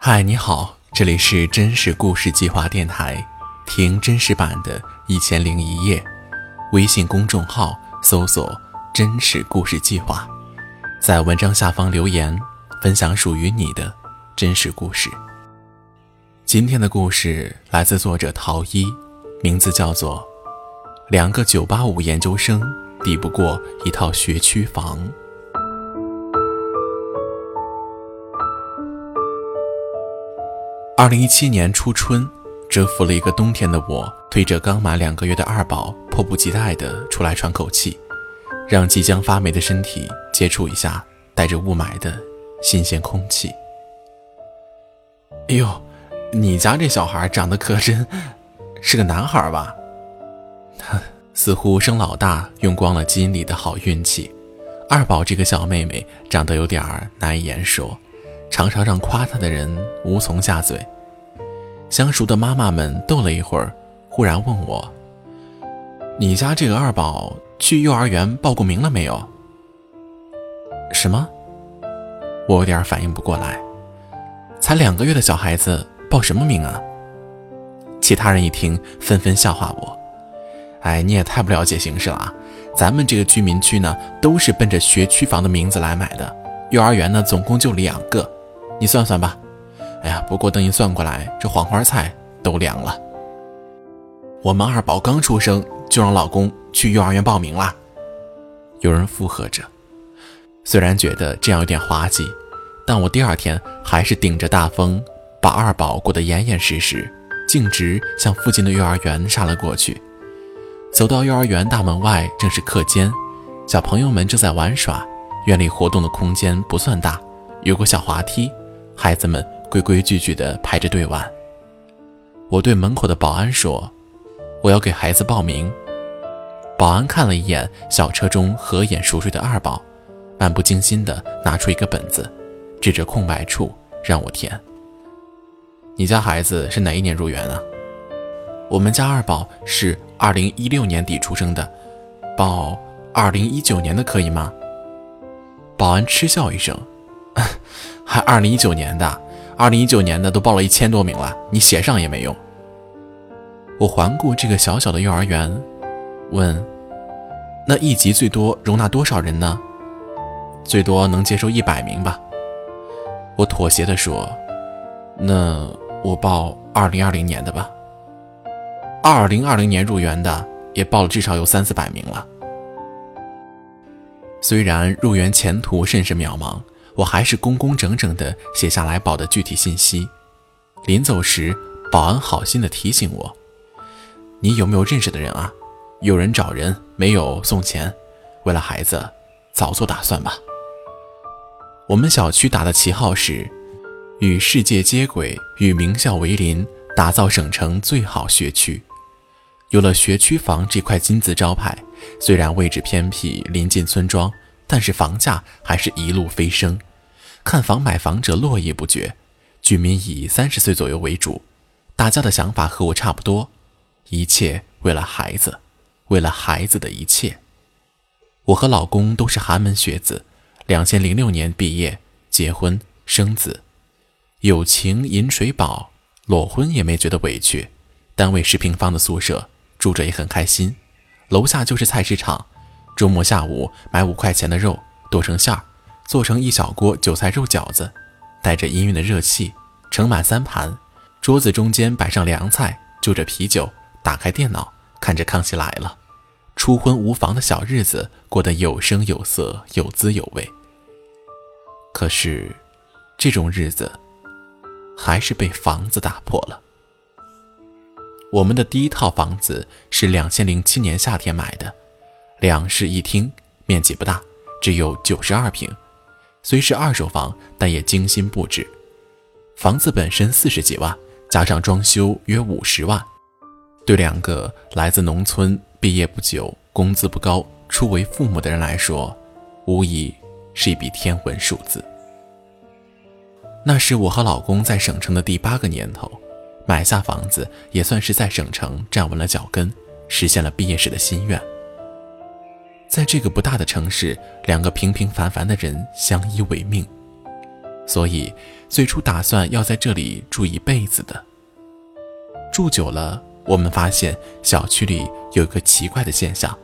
嗨，你好，这里是真实故事计划电台，听真实版的《一千零一夜》，微信公众号搜索“真实故事计划”，在文章下方留言，分享属于你的真实故事。今天的故事来自作者陶一，名字叫做《两个985研究生抵不过一套学区房》。二零一七年初春，蛰伏了一个冬天的我，推着刚满两个月的二宝，迫不及待地出来喘口气，让即将发霉的身体接触一下带着雾霾的新鲜空气。哎呦，你家这小孩长得可真，是个男孩吧？似乎生老大用光了基因里的好运气。二宝这个小妹妹长得有点难以言说。常常让夸他的人无从下嘴。相熟的妈妈们逗了一会儿，忽然问我：“你家这个二宝去幼儿园报过名了没有？”什么？我有点反应不过来。才两个月的小孩子报什么名啊？其他人一听，纷纷笑话我：“哎，你也太不了解形势了啊！咱们这个居民区呢，都是奔着学区房的名字来买的。幼儿园呢，总共就两个。”你算算吧，哎呀，不过等一算过来，这黄花菜都凉了。我们二宝刚出生就让老公去幼儿园报名了，有人附和着。虽然觉得这样有点滑稽，但我第二天还是顶着大风，把二宝裹得严严实实，径直向附近的幼儿园杀了过去。走到幼儿园大门外，正是课间，小朋友们正在玩耍，园里活动的空间不算大，有个小滑梯。孩子们规规矩矩地排着队玩。我对门口的保安说：“我要给孩子报名。”保安看了一眼小车中合眼熟睡的二宝，漫不经心地拿出一个本子，指着空白处让我填。你家孩子是哪一年入园啊？我们家二宝是二零一六年底出生的，报二零一九年的可以吗？保安嗤笑一声。还二零一九年的，二零一九年的都报了一千多名了，你写上也没用。我环顾这个小小的幼儿园，问：“那一级最多容纳多少人呢？”最多能接受一百名吧。我妥协地说：“那我报二零二零年的吧。二零二零年入园的也报了至少有三四百名了。虽然入园前途甚是渺茫。”我还是工工整整地写下来宝的具体信息。临走时，保安好心地提醒我：“你有没有认识的人啊？有人找人，没有送钱。为了孩子，早做打算吧。”我们小区打的旗号是“与世界接轨，与名校为邻，打造省城最好学区”。有了学区房这块金字招牌，虽然位置偏僻，临近村庄，但是房价还是一路飞升。看房买房者络绎不绝，居民以三十岁左右为主，大家的想法和我差不多，一切为了孩子，为了孩子的一切。我和老公都是寒门学子，两千零六年毕业，结婚生子，友情饮水饱，裸婚也没觉得委屈。单位十平方的宿舍住着也很开心，楼下就是菜市场，周末下午买五块钱的肉剁成馅儿。做成一小锅韭菜肉饺子，带着氤氲的热气，盛满三盘。桌子中间摆上凉菜，就着啤酒，打开电脑，看着《康熙来了》。初婚无房的小日子过得有声有色，有滋有味。可是，这种日子还是被房子打破了。我们的第一套房子是两千零七年夏天买的，两室一厅，面积不大，只有九十二平。虽是二手房，但也精心布置。房子本身四十几万，加上装修约五十万，对两个来自农村、毕业不久、工资不高、初为父母的人来说，无疑是一笔天文数字。那是我和老公在省城的第八个年头，买下房子也算是在省城站稳了脚跟，实现了毕业时的心愿。在这个不大的城市，两个平平凡凡的人相依为命。所以最初打算要在这里住一辈子的。住久了，我们发现小区里有一个奇怪的现象：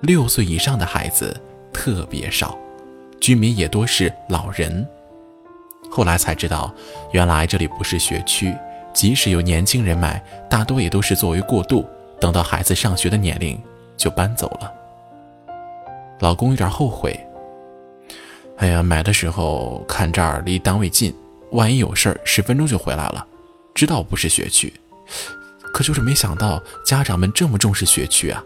六岁以上的孩子特别少，居民也多是老人。后来才知道，原来这里不是学区，即使有年轻人买，大多也都是作为过渡，等到孩子上学的年龄就搬走了。老公有点后悔。哎呀，买的时候看这儿离单位近，万一有事儿，十分钟就回来了。知道不是学区，可就是没想到家长们这么重视学区啊。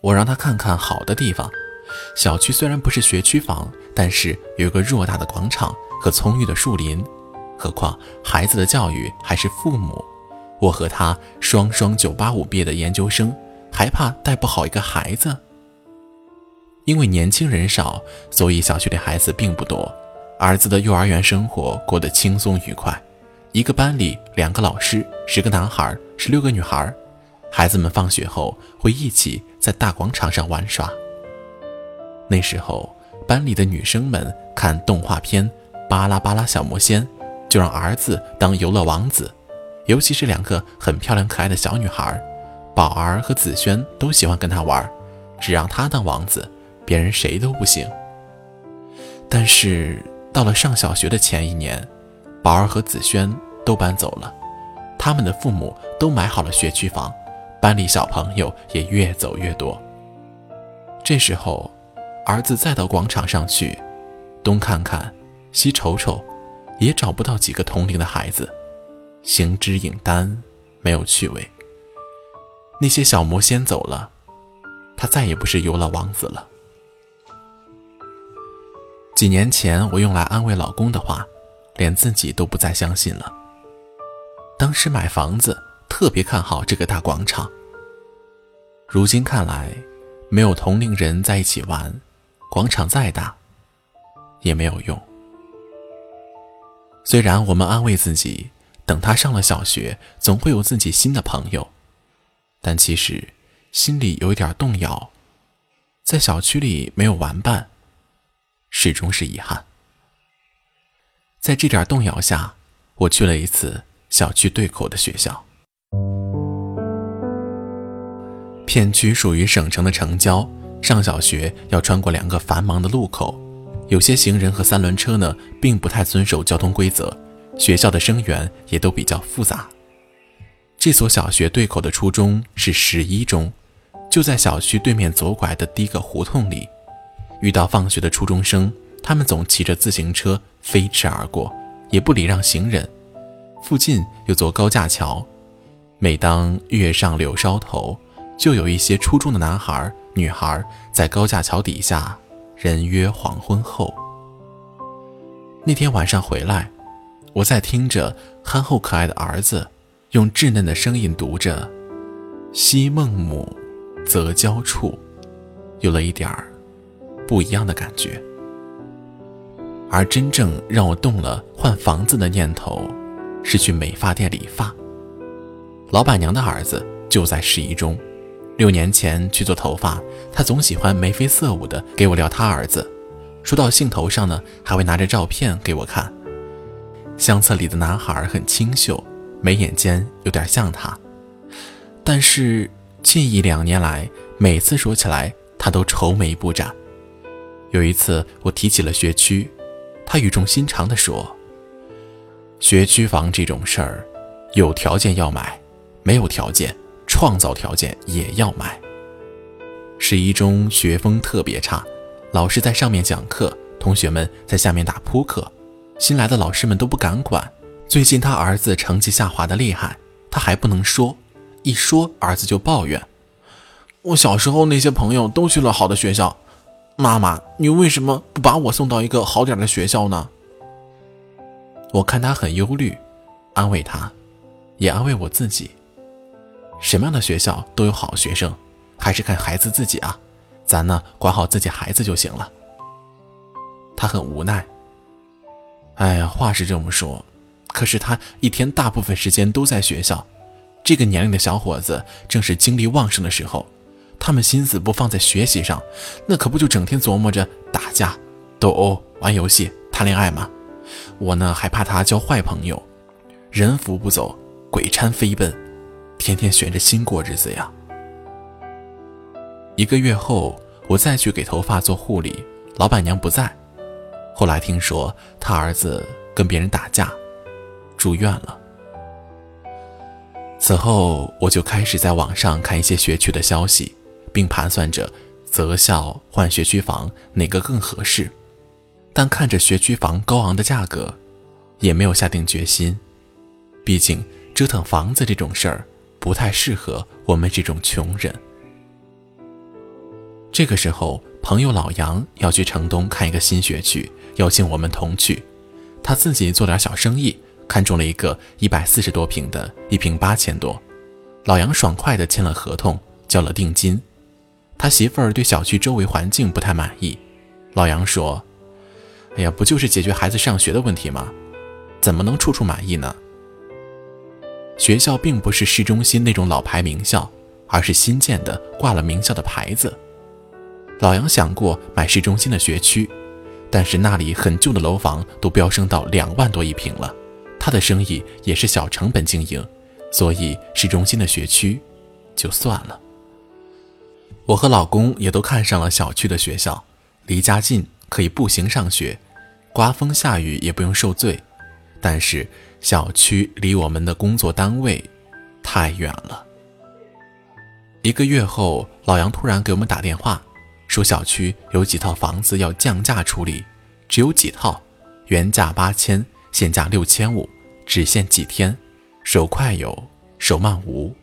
我让他看看好的地方。小区虽然不是学区房，但是有个偌大的广场和葱郁的树林。何况孩子的教育还是父母。我和他双双九八五毕业的研究生，还怕带不好一个孩子。因为年轻人少，所以小区里孩子并不多。儿子的幼儿园生活过得轻松愉快，一个班里两个老师，十个男孩，十六个女孩。孩子们放学后会一起在大广场上玩耍。那时候，班里的女生们看动画片《巴拉巴拉小魔仙》，就让儿子当游乐王子。尤其是两个很漂亮可爱的小女孩，宝儿和紫萱都喜欢跟他玩，只让他当王子。别人谁都不行。但是到了上小学的前一年，宝儿和子轩都搬走了，他们的父母都买好了学区房，班里小朋友也越走越多。这时候，儿子再到广场上去，东看看，西瞅瞅，也找不到几个同龄的孩子，形之影单，没有趣味。那些小魔仙走了，他再也不是游乐王子了。几年前，我用来安慰老公的话，连自己都不再相信了。当时买房子特别看好这个大广场，如今看来，没有同龄人在一起玩，广场再大也没有用。虽然我们安慰自己，等他上了小学，总会有自己新的朋友，但其实心里有一点动摇，在小区里没有玩伴。始终是遗憾。在这点动摇下，我去了一次小区对口的学校。片区属于省城的城郊，上小学要穿过两个繁忙的路口，有些行人和三轮车呢，并不太遵守交通规则。学校的生源也都比较复杂。这所小学对口的初中是十一中，就在小区对面左拐的第一个胡同里。遇到放学的初中生，他们总骑着自行车飞驰而过，也不礼让行人。附近有座高架桥，每当月上柳梢头，就有一些初中的男孩、女孩在高架桥底下，人约黄昏后。那天晚上回来，我在听着憨厚可爱的儿子用稚嫩的声音读着“昔孟母，择交处”，有了一点儿。不一样的感觉，而真正让我动了换房子的念头，是去美发店理发。老板娘的儿子就在十一中，六年前去做头发，他总喜欢眉飞色舞的给我聊他儿子，说到兴头上呢，还会拿着照片给我看。相册里的男孩很清秀，眉眼间有点像他，但是近一两年来，每次说起来，他都愁眉不展。有一次，我提起了学区，他语重心长地说：“学区房这种事儿，有条件要买，没有条件创造条件也要买。十一中学风特别差，老师在上面讲课，同学们在下面打扑克，新来的老师们都不敢管。最近他儿子成绩下滑的厉害，他还不能说，一说儿子就抱怨：我小时候那些朋友都去了好的学校。”妈妈，你为什么不把我送到一个好点的学校呢？我看他很忧虑，安慰他，也安慰我自己。什么样的学校都有好学生，还是看孩子自己啊。咱呢，管好自己孩子就行了。他很无奈。哎呀，话是这么说，可是他一天大部分时间都在学校。这个年龄的小伙子正是精力旺盛的时候。他们心思不放在学习上，那可不就整天琢磨着打架、斗殴、玩游戏、谈恋爱吗。我呢，还怕他交坏朋友，人扶不走，鬼搀飞奔，天天悬着心过日子呀。一个月后，我再去给头发做护理，老板娘不在。后来听说他儿子跟别人打架，住院了。此后，我就开始在网上看一些学区的消息，并盘算着择校换学区房哪个更合适。但看着学区房高昂的价格，也没有下定决心。毕竟折腾房子这种事儿，不太适合我们这种穷人。这个时候，朋友老杨要去城东看一个新学区，邀请我们同去。他自己做点小生意，看中了一个一百四十多平的，一平八千多。老杨爽快地签了合同，交了定金。他媳妇儿对小区周围环境不太满意。老杨说：“哎呀，不就是解决孩子上学的问题吗？怎么能处处满意呢？”学校并不是市中心那种老牌名校，而是新建的，挂了名校的牌子。老杨想过买市中心的学区，但是那里很旧的楼房都飙升到两万多一平了，他的生意也是小成本经营，所以市中心的学区就算了。我和老公也都看上了小区的学校，离家近，可以步行上学，刮风下雨也不用受罪。但是小区离我们的工作单位太远了。一个月后，老杨突然给我们打电话。说小区有几套房子要降价处理，只有几套，原价八千，现价六千五，只限几天，手快有，手慢无。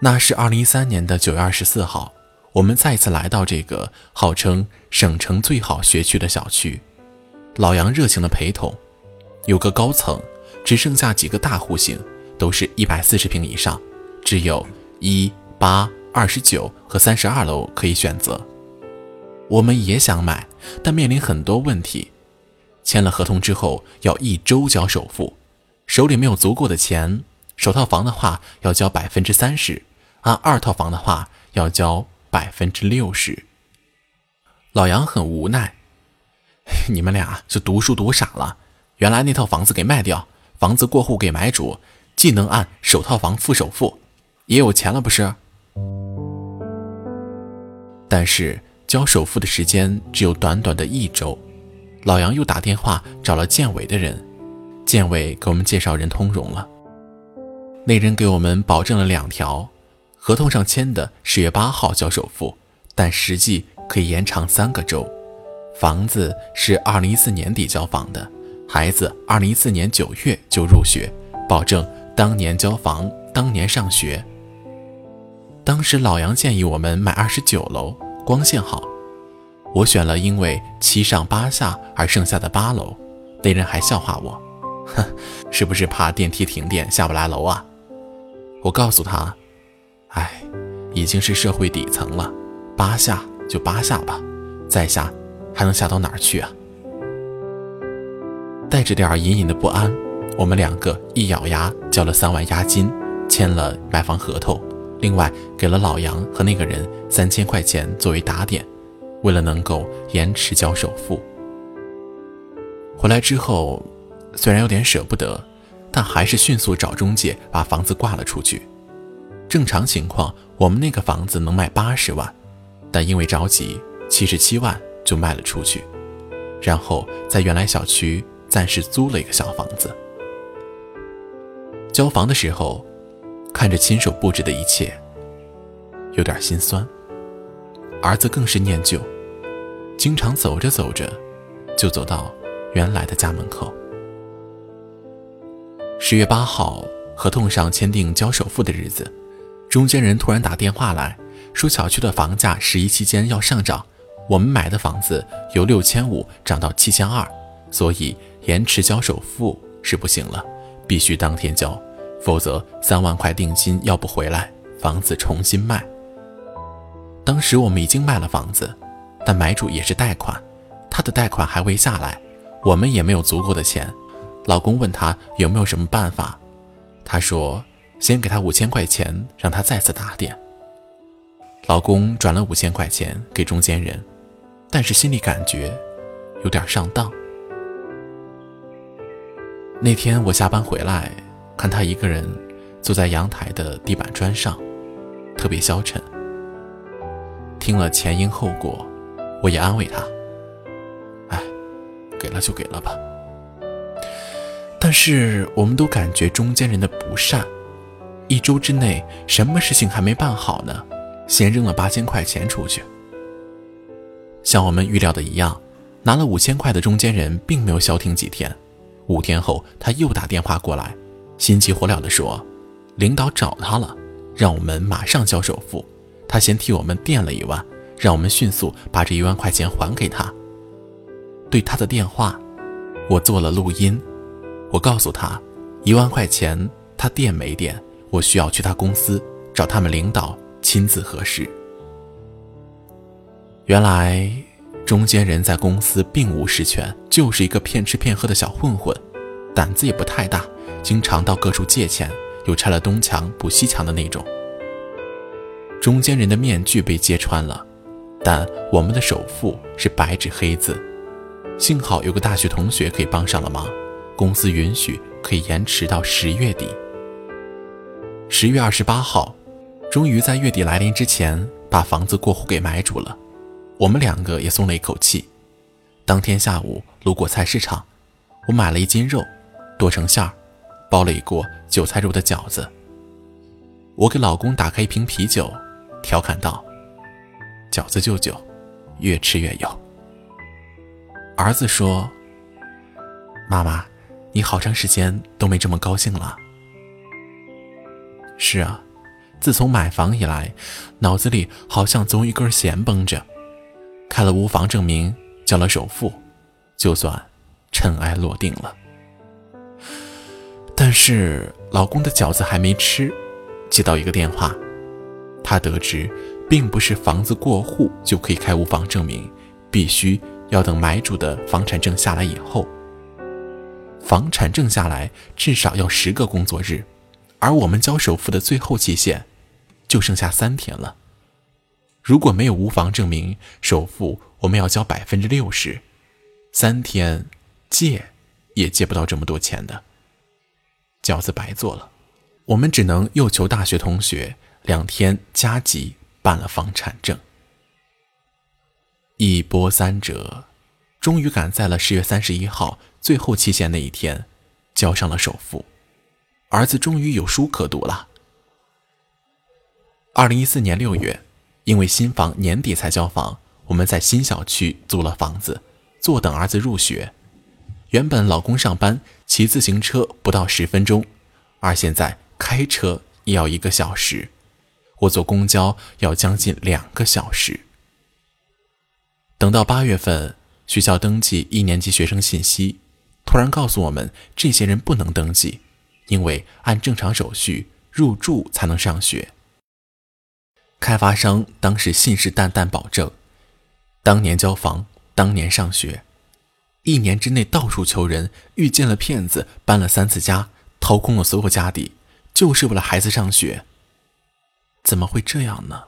那是二零一三年的九月二十四号，我们再次来到这个号称省城最好学区的小区，老杨热情的陪同，有个高层，只剩下几个大户型，都是一百四十平以上，只有一八。二十九和三十二楼可以选择。我们也想买，但面临很多问题。签了合同之后要一周交首付，手里没有足够的钱。首套房的话要交百分之三十，按二套房的话要交百分之六十。老杨很无奈，你们俩是读书读傻了。原来那套房子给卖掉，房子过户给买主，既能按首套房付首付，也有钱了，不是？但是交首付的时间只有短短的一周，老杨又打电话找了建委的人，建委给我们介绍人通融了。那人给我们保证了两条：合同上签的十月八号交首付，但实际可以延长三个周；房子是二零一四年底交房的，孩子二零一四年九月就入学，保证当年交房当年上学。当时老杨建议我们买二十九楼。光线好，我选了因为七上八下而剩下的八楼。那人还笑话我，哼，是不是怕电梯停电下不来楼啊？我告诉他，哎，已经是社会底层了，八下就八下吧，再下还能下到哪儿去啊？带着点隐隐的不安，我们两个一咬牙交了三万押金，签了买房合同。另外给了老杨和那个人三千块钱作为打点，为了能够延迟交首付。回来之后，虽然有点舍不得，但还是迅速找中介把房子挂了出去。正常情况，我们那个房子能卖八十万，但因为着急，七十七万就卖了出去，然后在原来小区暂时租了一个小房子。交房的时候。看着亲手布置的一切，有点心酸。儿子更是念旧，经常走着走着，就走到原来的家门口。十月八号，合同上签订交首付的日子，中间人突然打电话来说，小区的房价十一期间要上涨，我们买的房子由六千五涨到七千二，所以延迟交首付是不行了，必须当天交。否则，三万块定金要不回来，房子重新卖。当时我们已经卖了房子，但买主也是贷款，他的贷款还未下来，我们也没有足够的钱。老公问他有没有什么办法，他说先给他五千块钱，让他再次打点。老公转了五千块钱给中间人，但是心里感觉有点上当。那天我下班回来，看他一个人坐在阳台的地板砖上，特别消沉。听了前因后果，我也安慰他：“哎，给了就给了吧。”但是我们都感觉中间人的不善，一周之内什么事情还没办好呢，先扔了八千块钱出去。像我们预料的一样，拿了五千块的中间人并没有消停几天。五天后，他又打电话过来，心急火燎地说：“领导找他了，让我们马上交首付。他先替我们垫了一万，让我们迅速把这一万块钱还给他。”对他的电话，我做了录音。我告诉他，一万块钱他垫没垫，我需要去他公司找他们领导亲自核实。原来。中间人在公司并无实权，就是一个骗吃骗喝的小混混，胆子也不太大，经常到各处借钱，又拆了东墙补西墙的那种。中间人的面具被揭穿了，但我们的首付是白纸黑字。幸好有个大学同学可以帮上了忙，公司允许可以延迟到十月底。十月二十八号，终于在月底来临之前把房子过户给买主了。我们两个也松了一口气。当天下午路过菜市场，我买了一斤肉，剁成馅儿，包了一锅韭菜肉的饺子。我给老公打开一瓶啤酒，调侃道：“饺子舅舅，越吃越有。”儿子说：“妈妈，你好长时间都没这么高兴了。”是啊，自从买房以来，脑子里好像总有一根弦绷着。开了无房证明，交了首付，就算尘埃落定了。但是老公的饺子还没吃，接到一个电话，他得知并不是房子过户就可以开无房证明，必须要等买主的房产证下来以后。房产证下来至少要十个工作日，而我们交首付的最后期限就剩下三天了。如果没有无房证明，首付我们要交百分之六十，三天借也借不到这么多钱的，饺子白做了。我们只能又求大学同学两天加急办了房产证。一波三折，终于赶在了十月三十一号最后期限那一天，交上了首付，儿子终于有书可读了。二零一四年六月。因为新房年底才交房，我们在新小区租了房子，坐等儿子入学。原本老公上班骑自行车不到十分钟，而现在开车也要一个小时，我坐公交要将近两个小时。等到八月份，学校登记一年级学生信息，突然告诉我们这些人不能登记，因为按正常手续入住才能上学。开发商当时信誓旦旦保证，当年交房，当年上学，一年之内到处求人，遇见了骗子，搬了三次家，掏空了所有家底，就是为了孩子上学。怎么会这样呢？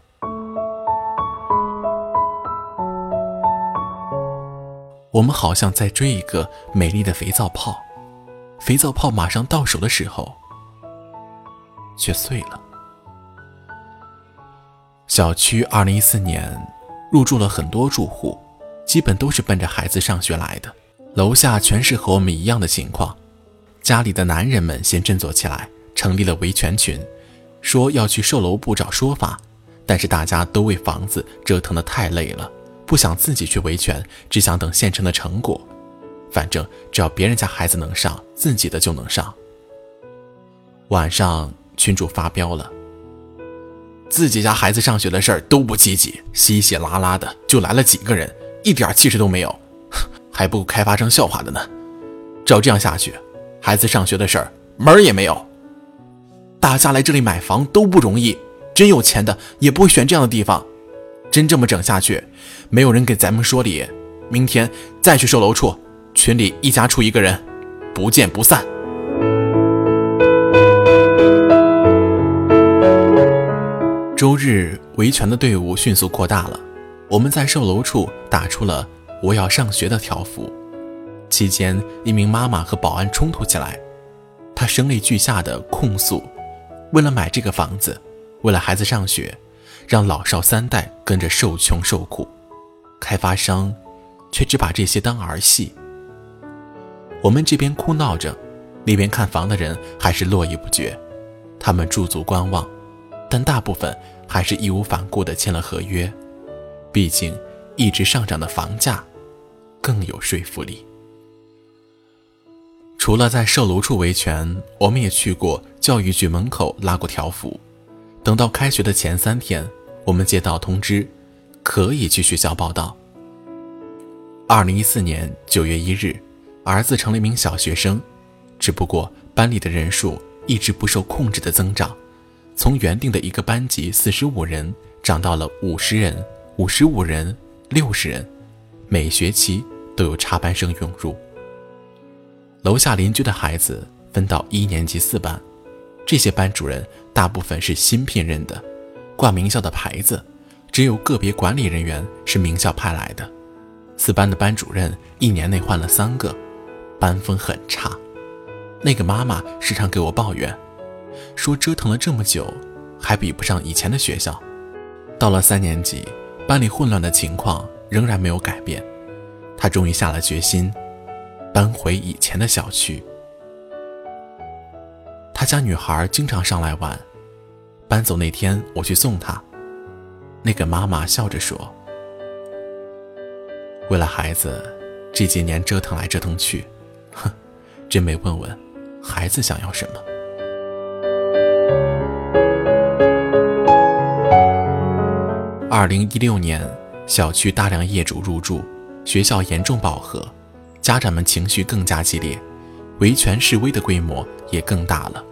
我们好像在追一个美丽的肥皂泡，肥皂泡马上到手的时候，却碎了。小区二零一四年入住了很多住户，基本都是奔着孩子上学来的。楼下全是和我们一样的情况，家里的男人们先振作起来，成立了维权群，说要去售楼部找说法。但是大家都为房子折腾得太累了，不想自己去维权，只想等现成的成果。反正只要别人家孩子能上，自己的就能上。晚上群主发飙了。自己家孩子上学的事儿都不积极，稀稀拉拉的就来了几个人，一点气势都没有，还不够开发商笑话的呢。照这样下去，孩子上学的事儿门儿也没有。大家来这里买房都不容易，真有钱的也不会选这样的地方。真这么整下去，没有人给咱们说理，明天再去售楼处，群里一家出一个人，不见不散。周日维权的队伍迅速扩大了，我们在售楼处打出了“我要上学”的条幅。期间，一名妈妈和保安冲突起来，她声泪俱下的控诉：为了买这个房子，为了孩子上学，让老少三代跟着受穷受苦，开发商却只把这些当儿戏。我们这边哭闹着，那边看房的人还是络绎不绝，他们驻足观望，但大部分还是义无反顾地签了合约。毕竟，一直上涨的房价更有说服力。除了在售楼处维权，我们也去过教育局门口拉过条幅。等到开学的前三天，我们接到通知，可以去学校报到。二零一四年九月一日，儿子成了一名小学生，只不过班里的人数一直不受控制的增长，从原定的一个班级四十五人涨到了五十人。五十五人，六十人，每学期都有插班生涌入。楼下邻居的孩子分到一年级四班，这些班主任大部分是新聘任的，挂名校的牌子，只有个别管理人员是名校派来的。四班的班主任一年内换了三个，班风很差。那个妈妈时常给我抱怨，说折腾了这么久，还比不上以前的学校。到了三年级。班里混乱的情况仍然没有改变，她终于下了决心，搬回以前的小区。他家女孩经常上来玩，搬走那天我去送她，那个妈妈笑着说：“为了孩子，这几年折腾来折腾去，哼，真没问问孩子想要什么。”二零一六年，小区大量业主入住，学校严重饱和，家长们情绪更加激烈，维权示威的规模也更大了。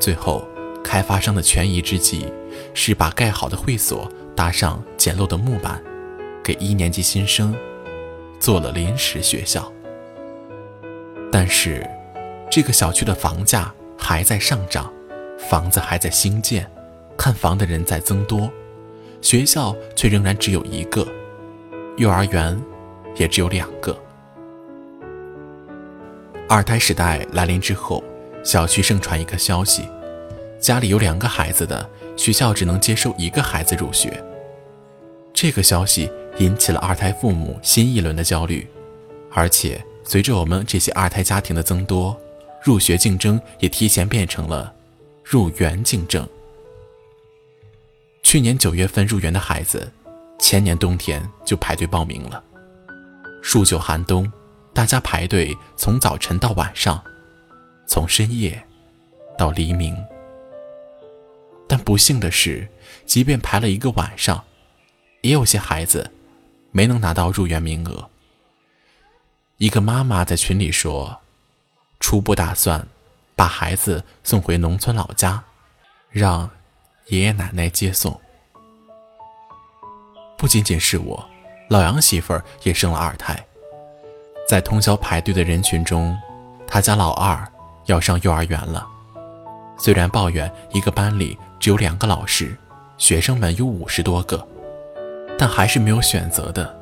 最后，开发商的权宜之计是把盖好的会所搭上简陋的木板，给一年级新生做了临时学校。但是，这个小区的房价还在上涨，房子还在兴建，看房的人在增多。学校却仍然只有一个，幼儿园也只有两个。二胎时代来临之后，小区盛传一个消息：家里有两个孩子的学校只能接收一个孩子入学。这个消息引起了二胎父母新一轮的焦虑，而且随着我们这些二胎家庭的增多，入学竞争也提前变成了入园竞争。去年九月份入园的孩子，前年冬天就排队报名了。数九寒冬，大家排队从早晨到晚上，从深夜到黎明。但不幸的是，即便排了一个晚上，也有些孩子没能拿到入园名额。一个妈妈在群里说：“初步打算把孩子送回农村老家，让。”爷爷奶奶接送，不仅仅是我，老杨媳妇儿也生了二胎。在通宵排队的人群中，他家老二要上幼儿园了。虽然抱怨一个班里只有两个老师，学生们有五十多个，但还是没有选择的，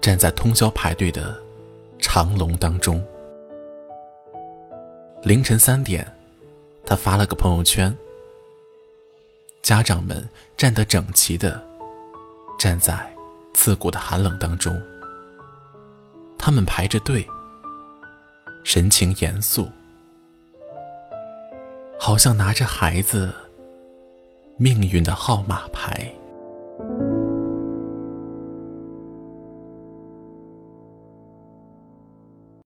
站在通宵排队的长龙当中。凌晨三点，他发了个朋友圈。家长们站得整齐的，站在刺骨的寒冷当中。他们排着队，神情严肃，好像拿着孩子命运的号码牌。